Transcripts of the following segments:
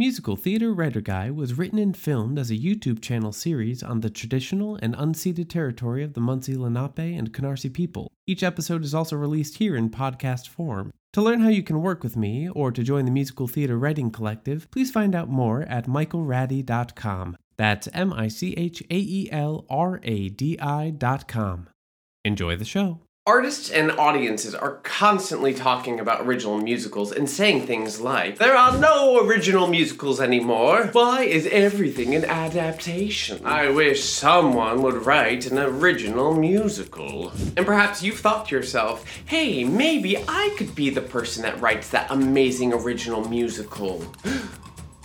Musical Theater Writer Guy was written and filmed as a YouTube channel series on the traditional and unceded territory of the Munsee Lenape and Canarsie people. Each episode is also released here in podcast form. To learn how you can work with me or to join the Musical Theater Writing Collective, please find out more at michaelradi.com. That's M I C H A E L R A D I.com. Enjoy the show. Artists and audiences are constantly talking about original musicals and saying things like, There are no original musicals anymore. Why is everything an adaptation? I wish someone would write an original musical. And perhaps you've thought to yourself, Hey, maybe I could be the person that writes that amazing original musical.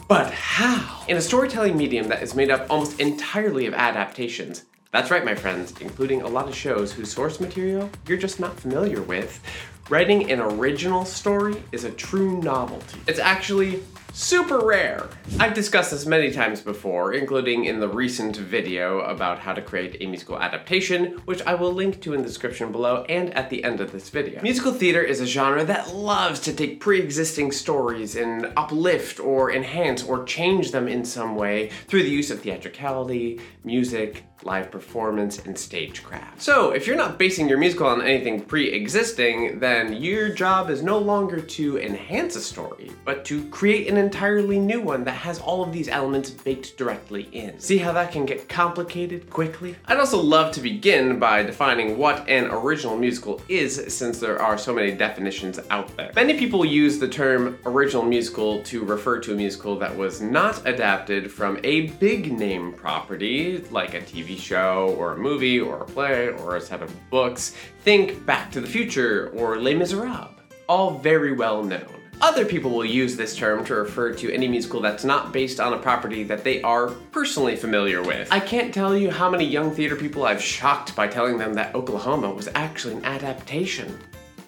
But how? In a storytelling medium that is made up almost entirely of adaptations, that's right, my friends, including a lot of shows whose source material you're just not familiar with. Writing an original story is a true novelty. It's actually super rare. I've discussed this many times before, including in the recent video about how to create a musical adaptation, which I will link to in the description below and at the end of this video. Musical theater is a genre that loves to take pre-existing stories and uplift or enhance or change them in some way through the use of theatricality, music, live performance, and stagecraft. So, if you're not basing your musical on anything pre-existing, then your job is no longer to enhance a story, but to create an entirely new one that has all of these elements baked directly in. See how that can get complicated quickly? I'd also love to begin by defining what an original musical is, since there are so many definitions out there. Many people use the term original musical to refer to a musical that was not adapted from a big name property, like a TV show, or a movie, or a play, or a set of books. Think Back to the Future or Les Miserables. All very well known. Other people will use this term to refer to any musical that's not based on a property that they are personally familiar with. I can't tell you how many young theater people I've shocked by telling them that Oklahoma was actually an adaptation.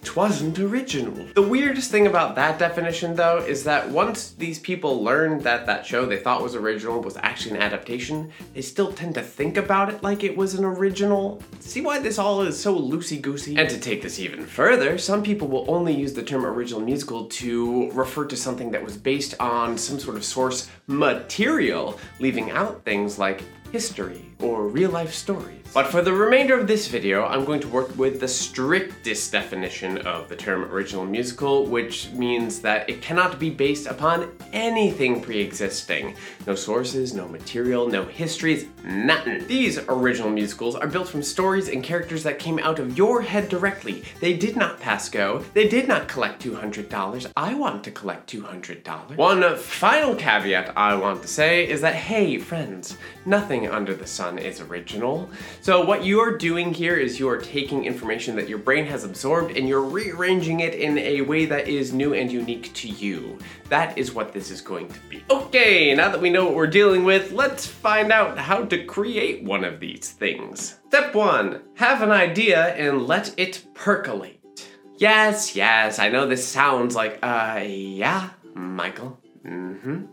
Twasn't original. The weirdest thing about that definition, though, is that once these people learned that that show they thought was original was actually an adaptation, they still tend to think about it like it was an original. See why this all is so loosey goosey? And to take this even further, some people will only use the term original musical to refer to something that was based on some sort of source material, leaving out things like history or real life stories. But for the remainder of this video, I'm going to work with the strictest definition of the term original musical, which means that it cannot be based upon anything pre-existing. No sources, no material, no histories, nothing. These original musicals are built from stories and characters that came out of your head directly. They did not pass go. They did not collect $200. I want to collect $200. One final caveat I want to say is that, hey, friends, nothing under the sun is original. So what you are doing here is you are taking information that your brain has absorbed and you're rearranging it in a way that is new and unique to you. That is what this is going to be. Okay, now that we know what we're dealing with, let's find out how to create one of these things. Step one, have an idea and let it percolate. Yes, yes, I know this sounds like, uh, yeah, Michael. Mm-hmm.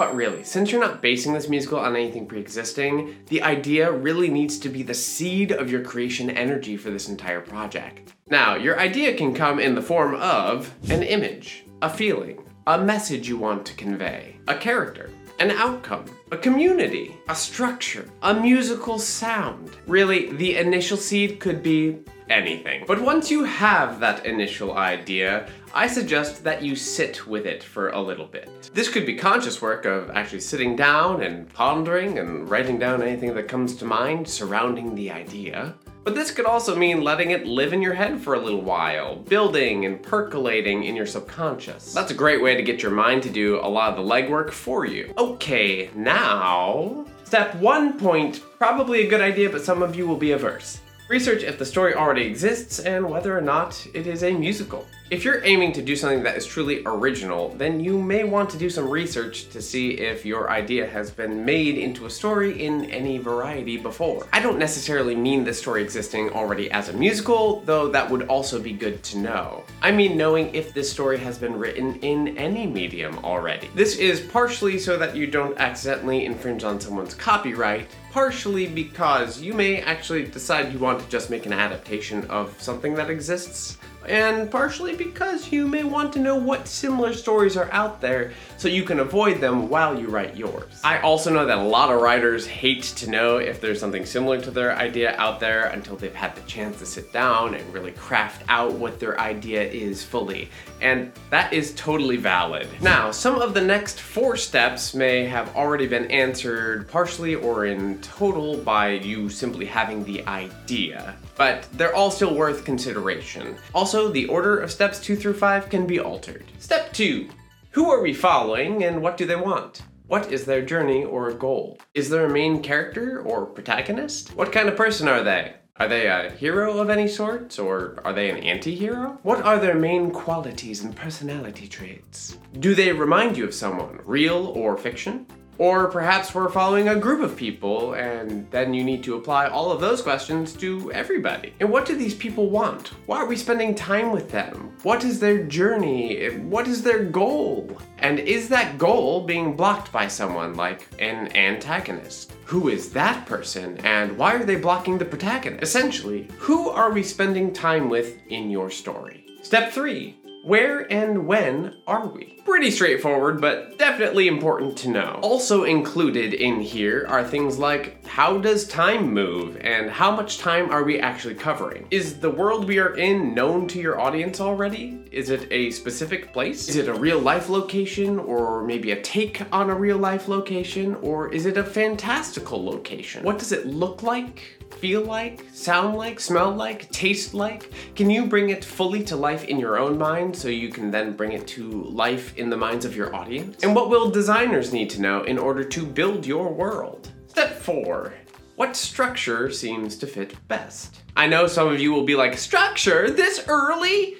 But really, since you're not basing this musical on anything pre-existing, the idea really needs to be the seed of your creation energy for this entire project. Now, your idea can come in the form of an image, a feeling, a message you want to convey, a character, an outcome, a community, a structure, a musical sound. Really, the initial seed could be anything. But once you have that initial idea, I suggest that you sit with it for a little bit. This could be conscious work of actually sitting down and pondering and writing down anything that comes to mind surrounding the idea. But this could also mean letting it live in your head for a little while, building and percolating in your subconscious. That's a great way to get your mind to do a lot of the legwork for you. Okay, now, step one point, probably a good idea, but some of you will be averse. Research if the story already exists and whether or not it is a musical. If you're aiming to do something that is truly original, then you may want to do some research to see if your idea has been made into a story in any variety before. I don't necessarily mean the story existing already as a musical, though that would also be good to know. I mean knowing if this story has been written in any medium already. This is partially so that you don't accidentally infringe on someone's copyright, partially because you may actually decide you want to just make an adaptation of something that exists and partially because you may want to know what similar stories are out there so you can avoid them while you write yours. I also know that a lot of writers hate to know if there's something similar to their idea out there until they've had the chance to sit down and really craft out what their idea is fully, and that is totally valid. Now, some of the next four steps may have already been answered partially or in total by you simply having the idea, but they're all still worth consideration. Also, the order of steps two through five can be altered. Step two Who are we following and what do they want? What is their journey or goal? Is there a main character or protagonist? What kind of person are they? Are they a hero of any sort, or are they an anti hero? What are their main qualities and personality traits? Do they remind you of someone, real or fiction? Or perhaps we're following a group of people, and then you need to apply all of those questions to everybody. And what do these people want? Why are we spending time with them? What is their journey? What is their goal? And is that goal being blocked by someone like an antagonist? Who is that person, and why are they blocking the protagonist? Essentially, who are we spending time with in your story? Step three where and when are we? Pretty straightforward, but definitely important to know. Also included in here are things like how does time move and how much time are we actually covering? Is the world we are in known to your audience already? Is it a specific place? Is it a real life location or maybe a take on a real life location or is it a fantastical location? What does it look like? Feel like, sound like, smell like, taste like? Can you bring it fully to life in your own mind so you can then bring it to life in the minds of your audience? And what will designers need to know in order to build your world? Step 4. What structure seems to fit best? I know some of you will be like, structure this early?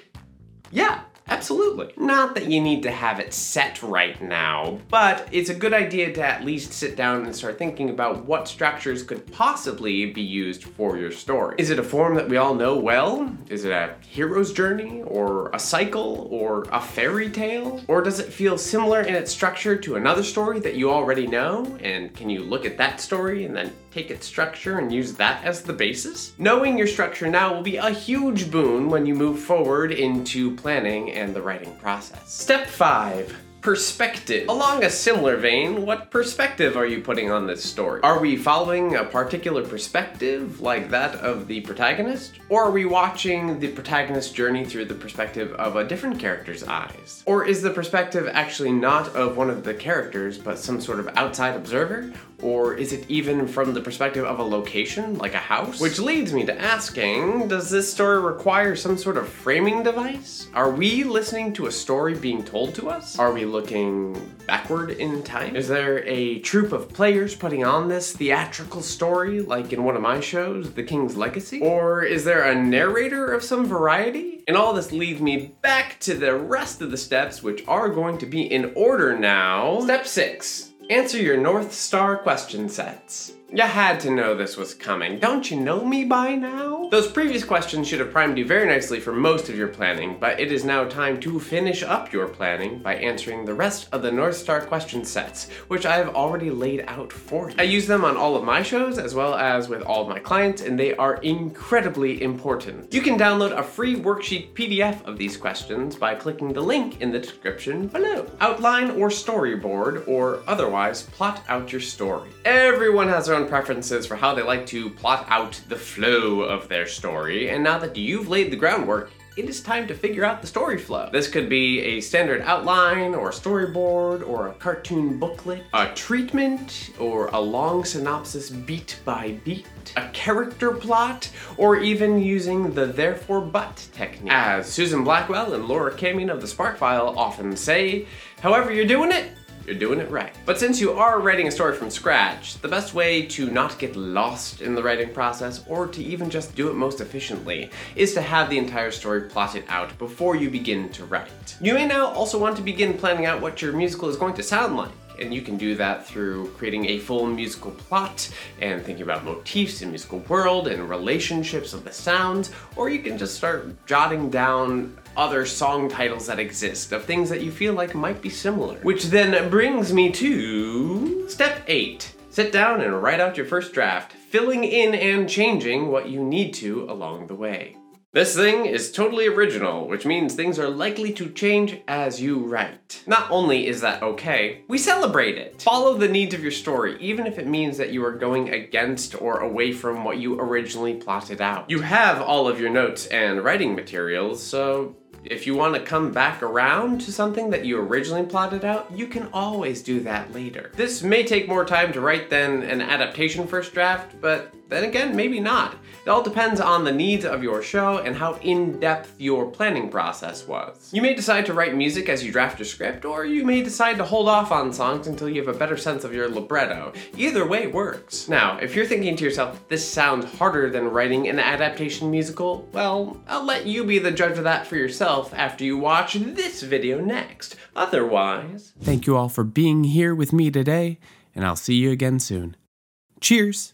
Yeah, Absolutely. Not that you need to have it set right now, but it's a good idea to at least sit down and start thinking about what structures could possibly be used for your story. Is it a form that we all know well? Is it a hero's journey, or a cycle, or a fairy tale? Or does it feel similar in its structure to another story that you already know? And can you look at that story and then take its structure and use that as the basis? Knowing your structure now will be a huge boon when you move forward into planning and the writing process. Step 5 perspective. Along a similar vein, what perspective are you putting on this story? Are we following a particular perspective, like that of the protagonist? Or are we watching the protagonist's journey through the perspective of a different character's eyes? Or is the perspective actually not of one of the characters, but some sort of outside observer? Or is it even from the perspective of a location, like a house? Which leads me to asking Does this story require some sort of framing device? Are we listening to a story being told to us? Are we looking backward in time? Is there a troupe of players putting on this theatrical story, like in one of my shows, The King's Legacy? Or is there a narrator of some variety? And all this leads me back to the rest of the steps, which are going to be in order now. Step 6 Answer your North Star question sets. You had to know this was coming. Don't you know me by now? Those previous questions should have primed you very nicely for most of your planning, but it is now time to finish up your planning by answering the rest of the North Star question sets, which I have already laid out for you. I use them on all of my shows as well as with all of my clients, and they are incredibly important. You can download a free worksheet PDF of these questions by clicking the link in the description below. Outline or storyboard, or otherwise plot out your story. Everyone has their own preferences for how they like to plot out the flow of their story, and now that you've laid the groundwork, it is time to figure out the story flow. This could be a standard outline, or a storyboard, or a cartoon booklet, a treatment, or a long synopsis beat by beat, a character plot, or even using the therefore but technique. As Susan Blackwell and Laura Camien of the Spark File often say, however you're doing it, you're doing it right. But since you are writing a story from scratch, the best way to not get lost in the writing process, or to even just do it most efficiently, is to have the entire story plotted out before you begin to write. You may now also want to begin planning out what your musical is going to sound like and you can do that through creating a full musical plot and thinking about motifs in musical world and relationships of the sounds, or you can just start jotting down other song titles that exist of things that you feel like might be similar. Which then brings me to step eight. Sit down and write out your first draft, filling in and changing what you need to along the way. This thing is totally original, which means things are likely to change as you write. Not only is that okay, we celebrate it. Follow the needs of your story, even if it means that you are going against or away from what you originally plotted out. You have all of your notes and writing materials, so if you want to come back around to something that you originally plotted out, you can always do that later. This may take more time to write than an adaptation first draft, but then again, maybe not. It all depends on the needs of your show and how in depth your planning process was. You may decide to write music as you draft your script, or you may decide to hold off on songs until you have a better sense of your libretto. Either way works. Now, if you're thinking to yourself, this sounds harder than writing an adaptation musical, well, I'll let you be the judge of that for yourself after you watch this video next. Otherwise, Thank you all for being here with me today, and I'll see you again soon. Cheers!